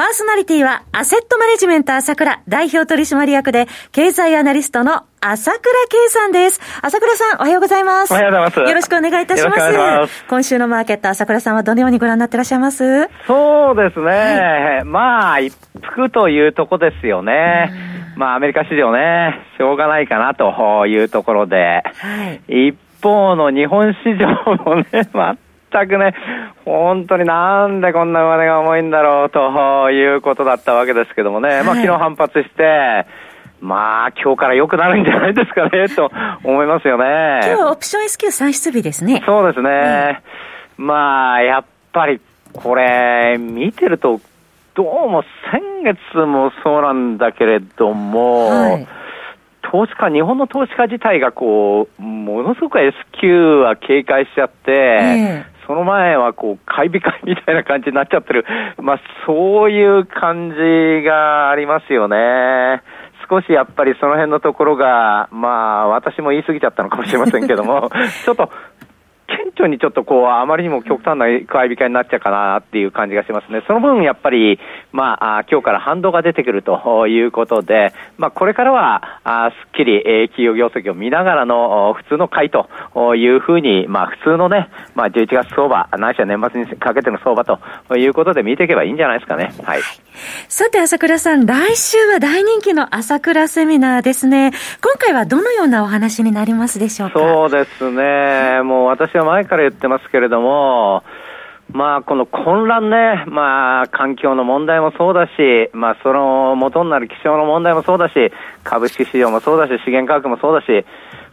パーソナリティは、アセットマネジメント朝倉代表取締役で、経済アナリストの朝倉圭さんです。朝倉さん、おはようございます。おはようございます。よろしくお願いいたします。ます今週のマーケット、朝倉さんはどのようにご覧になってらっしゃいます？そうですね。はい、まあ、一服というとこですよね。まあ、アメリカ市場ね、しょうがないかなというところで、はい、一方の日本市場もね、全くね、本当になんでこんな上値が重いんだろうということだったわけですけどもね、はい、まあ昨日反発して、まあ、今日から良くなるんじゃないですかね、と思いますよね。今日オプション S q 算出日ですね。そうですね。うん、まあ、やっぱり、これ、見てると、どうも先月もそうなんだけれども、はい投資家、日本の投資家自体がこう、ものすごく S q は警戒しちゃって、えー、その前はこう、買い控えみたいな感じになっちゃってる。まあ、そういう感じがありますよね。少しやっぱりその辺のところが、まあ、私も言い過ぎちゃったのかもしれませんけども、ちょっと顕著にちょっとこう、あまりにも極端な買い控えになっちゃうかなっていう感じがしますね。その分、やっぱり、まあ、今日から反動が出てくるということで、まあ、これからは、あすっきり、えー、企業業績を見ながらの普通の買いというふうに、まあ、普通のね、まあ、11月相場、ないしは年末にかけての相場ということで見ていけばいいんじゃないですかね。はい。さて、朝倉さん、来週は大人気の朝倉セミナーですね。今回はどのようなお話になりますでしょうか？そうですね。もう私は前から言ってますけれども、まあ、この混乱ね、まあ、環境の問題もそうだし、まあ、その元になる気象の問題もそうだし、株式市場もそうだし、資源価格もそうだし、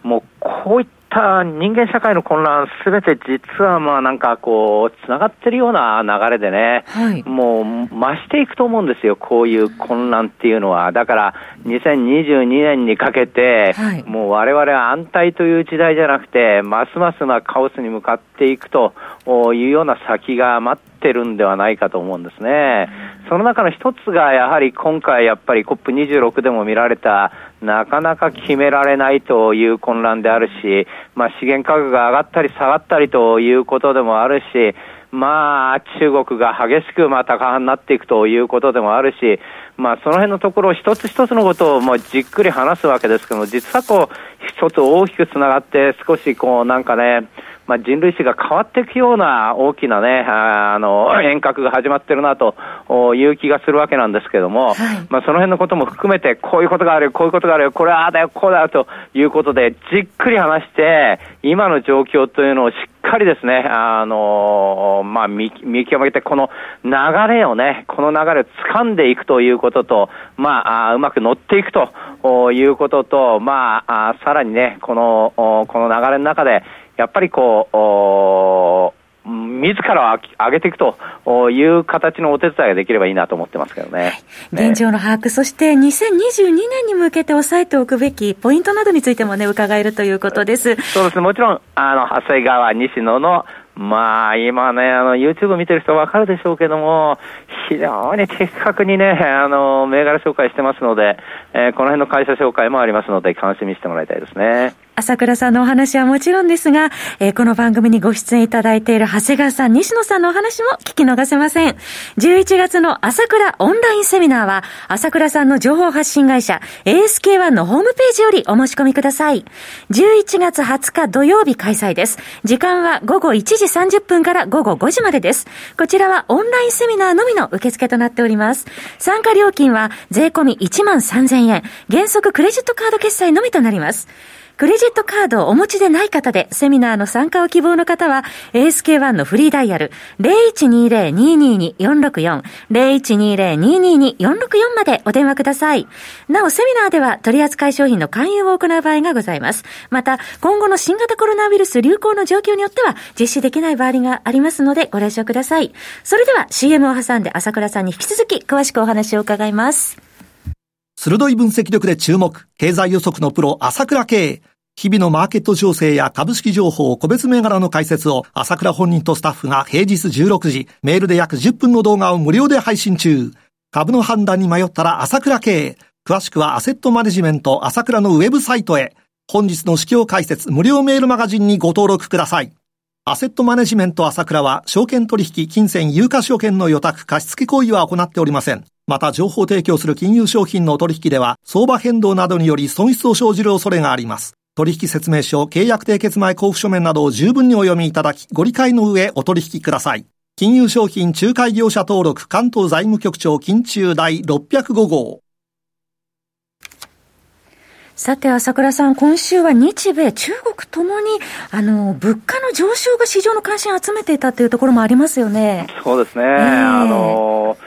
もう、こういった人間社会の混乱すべて実はまあなんかこう、つながってるような流れでね、はい、もう増していくと思うんですよ、こういう混乱っていうのは。だから、2022年にかけて、はい、もう我々は安泰という時代じゃなくて、ますますまあカオスに向かっていくというような先が待ってるんではないかと思うんですね。その中の一つがやはり今回やっぱり COP26 でも見られたなかなか決められないという混乱であるし、まあ、資源価格が上がったり下がったりということでもあるし、まあ、中国が激しくまあ高派になっていくということでもあるし、まあ、その辺のところ一つ一つのことをもうじっくり話すわけですけども、実はこう、一つ大きくつながって、少しこう、なんかね、まあ、人類史が変わっていくような大きなね、あの、遠隔が始まってるなという気がするわけなんですけども、はい、まあ、その辺のことも含めて、こういうことがあるよ、こういうことがあるよ、これはああだよ、こうだよということで、じっくり話して、今の状況というのをしっかりですね、あの、まあ、見、見極めて、この流れをね、この流れを掴んでいくということと、まあ、あうまく乗っていくということと、まあ、あさらにね、この、この流れの中で、やっぱりこう、自ら上げていくという形のお手伝いができればいいなと思ってますけどね。現状の把握、そして2022年に向けて押さえておくべきポイントなどについてもね、伺えるということです。そうですね、もちろん、あの、長谷川、西野のまあ、今ね、あの、YouTube 見てる人わかるでしょうけども、非常に的確にね、あの、銘柄紹介してますので、えー、この辺の会社紹介もありますので、楽しみにしてもらいたいですね。朝倉さんのお話はもちろんですが、えー、この番組にご出演いただいている長谷川さん、西野さんのお話も聞き逃せません。11月の朝倉オンラインセミナーは、朝倉さんの情報発信会社 ASK1 のホームページよりお申し込みください。11月20日土曜日開催です。時間は午後1時30分から午後5時までです。こちらはオンラインセミナーのみの受付となっております。参加料金は税込1万3000円、原則クレジットカード決済のみとなります。クレジットカードをお持ちでない方で、セミナーの参加を希望の方は、ASK1 のフリーダイヤル、0120-222-464、0120-222-464までお電話ください。なお、セミナーでは取扱い商品の勧誘を行う場合がございます。また、今後の新型コロナウイルス流行の状況によっては、実施できない場合がありますので、ご了承ください。それでは、CM を挟んで朝倉さんに引き続き、詳しくお話を伺います。鋭い分析力で注目、経済予測のプロ、朝倉慶。日々のマーケット情勢や株式情報、個別銘柄の解説を朝倉本人とスタッフが平日16時、メールで約10分の動画を無料で配信中。株の判断に迷ったら朝倉系。詳しくはアセットマネジメント朝倉のウェブサイトへ。本日の指標解説無料メールマガジンにご登録ください。アセットマネジメント朝倉は、証券取引、金銭、有価証券の予託、貸付行為は行っておりません。また、情報提供する金融商品の取引では、相場変動などにより損失を生じる恐れがあります。取引説明書、契約締結前交付書面などを十分にお読みいただき、ご理解の上お取引ください。金融商品仲介業者登録関東財務局長金中第605号。さて、朝倉さん、今週は日米、中国ともに、あの、物価の上昇が市場の関心を集めていたというところもありますよね。そうですね。えー、あの、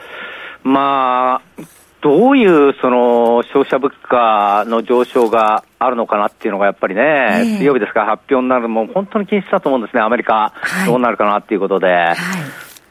まあ、どういうその消費者物価の上昇があるのかなっていうのがやっぱりね、えー、水曜日ですから発表になるのも本当に禁止だと思うんですね、アメリカ、はい、どうなるかなっていうことで。はい。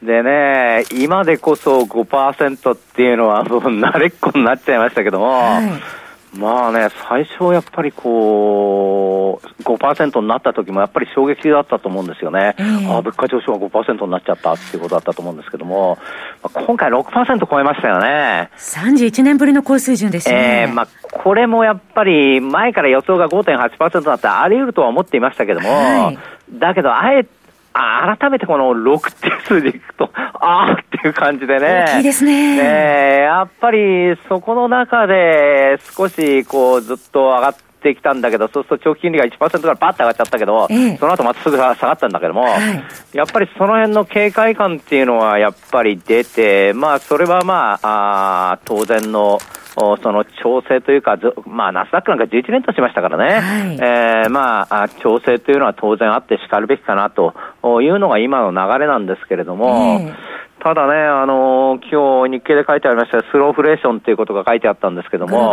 でね、今でこそ5%っていうのはもう慣れっこになっちゃいましたけども、はいまあね、最初やっぱりこう、5%になった時もやっぱり衝撃だったと思うんですよね。えー、あ物価上昇が5%になっちゃったっていうことだったと思うんですけども、今回6%超えましたよね。31年ぶりの高水準ですね。えー、まあこれもやっぱり前から予想が5.8%だったらあり得るとは思っていましたけども、はい、だけどあえて改めてこの6っていう数字いくと、ああっていう感じでね。大きいですね。ねやっぱりそこの中で少しこうずっと上がってきたんだけど、そうすると長期金利が1%からパッと上がっちゃったけど、ええ、その後またすぐ下がったんだけども、はい、やっぱりその辺の警戒感っていうのはやっぱり出て、まあそれはまあ、あ当然の、その調整というか、まあ、ナスダックなんか11年としましたからね、はい、えー、まあ、調整というのは当然あってしかるべきかなというのが今の流れなんですけれども、えーただね、あのー、今日日経で書いてありましたスローフレーションっていうことが書いてあったんですけども。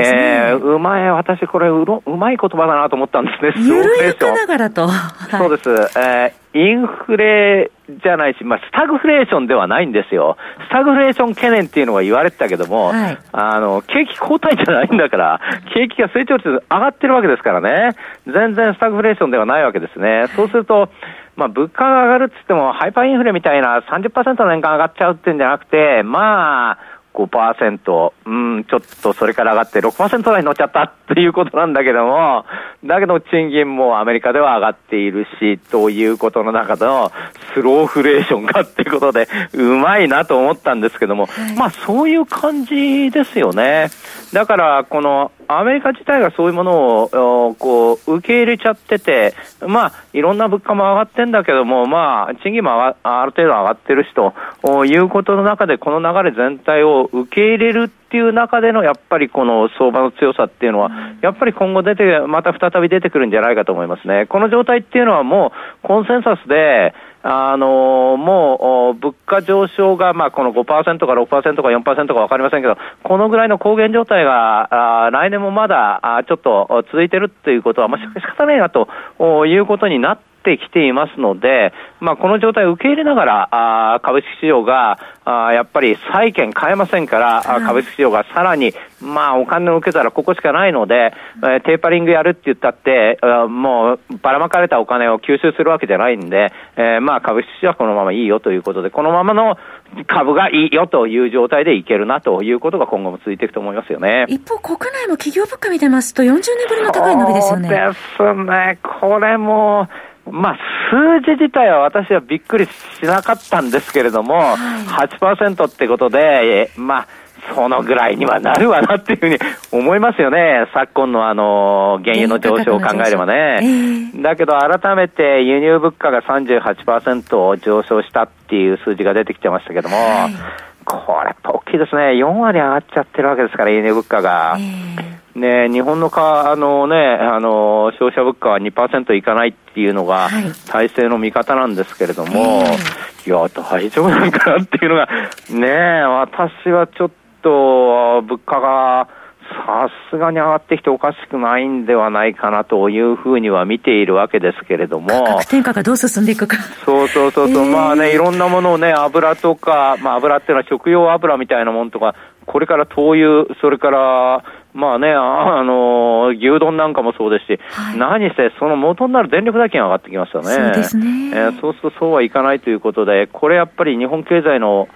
えー、うまい、私これうろ、うまい言葉だなと思ったんですね、スローフレーション。ながらと。はい、そうです。えー、インフレじゃないし、まあ、スタグフレーションではないんですよ。スタグフレーション懸念っていうのが言われてたけども、はい、あの、景気後退じゃないんだから、景気が成長率上がってるわけですからね。全然スタグフレーションではないわけですね。そうすると、まあ、物価が上がるって言っても、ハイパーインフレみたいな30%年間上がっちゃうっていうんじゃなくて、まあ、5%、うん、ちょっとそれから上がって6%台に乗っちゃった っていうことなんだけども、だけど賃金もアメリカでは上がっているし、ということの中のスローフレーションかっていうことで、うまいなと思ったんですけども、はい、まあそういう感じですよね。だから、このアメリカ自体がそういうものをこう受け入れちゃってて、まあ、いろんな物価も上がってんだけども、まあ、賃金もある程度上がってるしということの中で、この流れ全体を受け入れるっていう中での、やっぱりこの相場の強さっていうのは、やっぱり今後出て、また再び出てくるんじゃないかと思いますね。この状態っていうのはもうコンセンサスで、あのもう物価上昇が、まあ、この5%か6%か4%か分かりませんけど、このぐらいの高原状態があ来年もまだあちょっと続いてるっていうことは、まあ、仕方ないなということになってきていますので、まあ、この状態を受け入れながら、あ株式市場があやっぱり債券買えませんから、はい、株式市場がさらに、まあ、お金を受けたらここしかないので、えー、テーパリングやるって言ったって、もうばらまかれたお金を吸収するわけじゃないんで、えー、まあ株式市場はこのままいいよということで、このままの株がいいよという状態でいけるなということが今後も続いていくと思いますよね。一方、国内も企業物価見てますと、40年ぶりの高い伸びですよね。そうですね。これも、まあ、数字自体は私はびっくりしなかったんですけれども、はい、8%ってことで、まあ、そのぐらいにはなるわなっていうふうに思いますよね。昨今のあの、原油の上昇を考えればね。えー、だけど改めて輸入物価が38%上昇したっていう数字が出てきてましたけども、はい、これ大きいですね。4割上がっちゃってるわけですから、輸入物価が。えーね、日本のかあの、ね、あの消費者物価は2%いかないっていうのが、体制の見方なんですけれども、はい、いや、大丈夫なのかなっていうのが、ね、私はちょっと物価がさすがに上がってきておかしくないんではないかなというふうには見ているわけですけれども。価格転嫁がどう進んでいくか。そうそうそうそう、えー、まあね、いろんなものをね、油とか、まあ油っていうのは食用油みたいなものとか、これから灯油、それから、まあね、あの、牛丼なんかもそうですし、はい、何せその元になる電力代金上がってきますよね。そうですね。えー、そうするとそうはいかないということで、これやっぱり日本経済の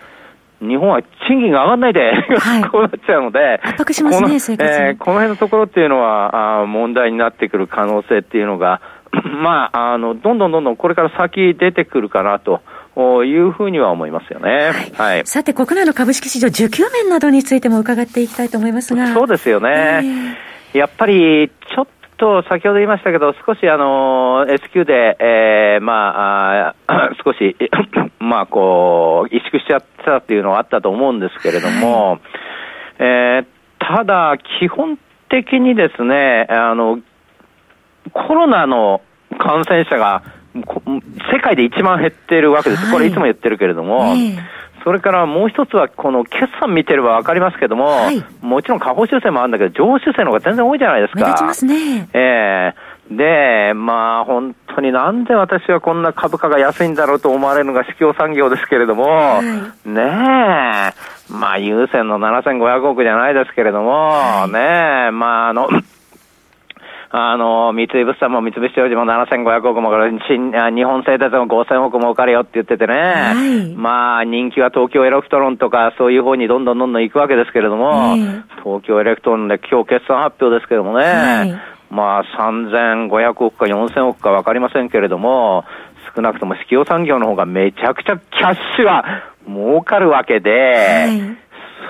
日本は賃金が上がらないで、はい、こうなっちゃうので、圧迫しますね、生活、えー、この辺のところっていうのはあ、問題になってくる可能性っていうのが、まあ、あの、どんどんどんどんこれから先出てくるかなと。いうふうには思いますよね。はい。はい、さて、国内の株式市場、需給面などについても伺っていきたいと思いますが。そうですよね。えー、やっぱり、ちょっと先ほど言いましたけど、少しあの、S q で、えー、まあ、少し、まあ、こう、萎縮しちゃったっていうのはあったと思うんですけれども、はい、えー、ただ、基本的にですね、あの、コロナの感染者が世界で一番減ってるわけです。これいつも言ってるけれども、それからもう一つは、この決算見てればわかりますけども、はい、もちろん下方修正もあるんだけど、上修正の方が全然多いじゃないですか。目立ちますね。ええ。ー、で、まあ本当になんで私はこんな株価が安いんだろうと思われるのが市況産業ですけれども、はい、ねえ、まあ優先の7500億じゃないですけれども、はい、ねえ、まああの、あの、三井物産も三菱商事も7500億儲かる、日本製鉄も5000億儲かるよって言っててね、はい、まあ人気は東京エレクトロンとかそういう方にどんどんどんどん行くわけですけれども、東京エレクトロンで今日決算発表ですけどもね、はい、まあ3500億か4000億かわかりませんけれども、少なくとも市況産業の方がめちゃくちゃキャッシュは儲かるわけで、はい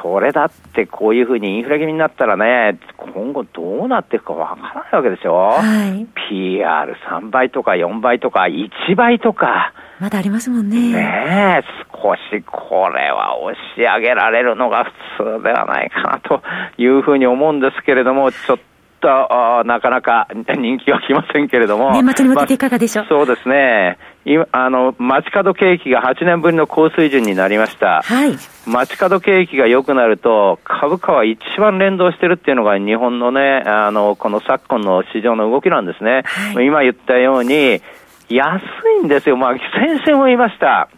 それだってこういうふうにインフレ気味になったらね、今後どうなっていくかわからないわけでしょ、はい、PR3 倍とか4倍とか1倍とか。まだありますもんね。ねえ、少しこれは押し上げられるのが普通ではないかなというふうに思うんですけれども、ちょっととなかなか人気はきませんけれども。年末に向けていかがでしょう、まあ、そうですね。今、あの、街角景気が8年ぶりの高水準になりました。はい。街角景気が良くなると、株価は一番連動してるっていうのが日本のね、あの、この昨今の市場の動きなんですね。はい、今言ったように、安いんですよ。まあ、先生も言いました。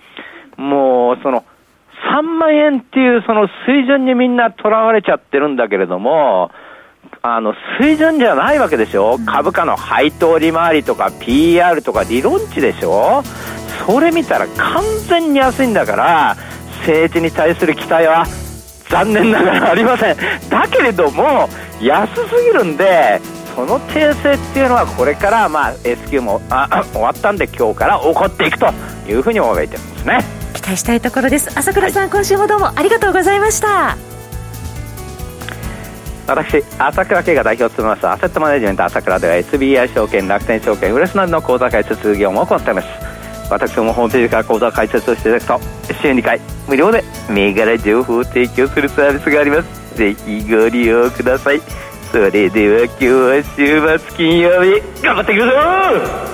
もう、その、3万円っていうその水準にみんな囚われちゃってるんだけれども、あの、水準じゃないわけでしょ、うん、株価の配当利回りとか PR とか理論値でしょ？それ見たら完全に安いんだから、政治に対する期待は残念ながらありません。だけれども、安すぎるんで、その訂正っていうのはこれからまあ S q もあ終わったんで今日から起こっていくというふうに思いてるんですね。期待したいところです。朝倉さん、はい、今週もどうもありがとうございました私、朝倉慶が代表を務めますアセットマネジメント朝倉では SBI 証券、楽天証券、ウレスなどの口座開設業務を行っています。私もホームページから口座開設をしていただくと、週2回、無料で銘柄情報を提供するサービスがあります。ぜひご利用ください。それでは今日は週末金曜日、頑張っていくぞ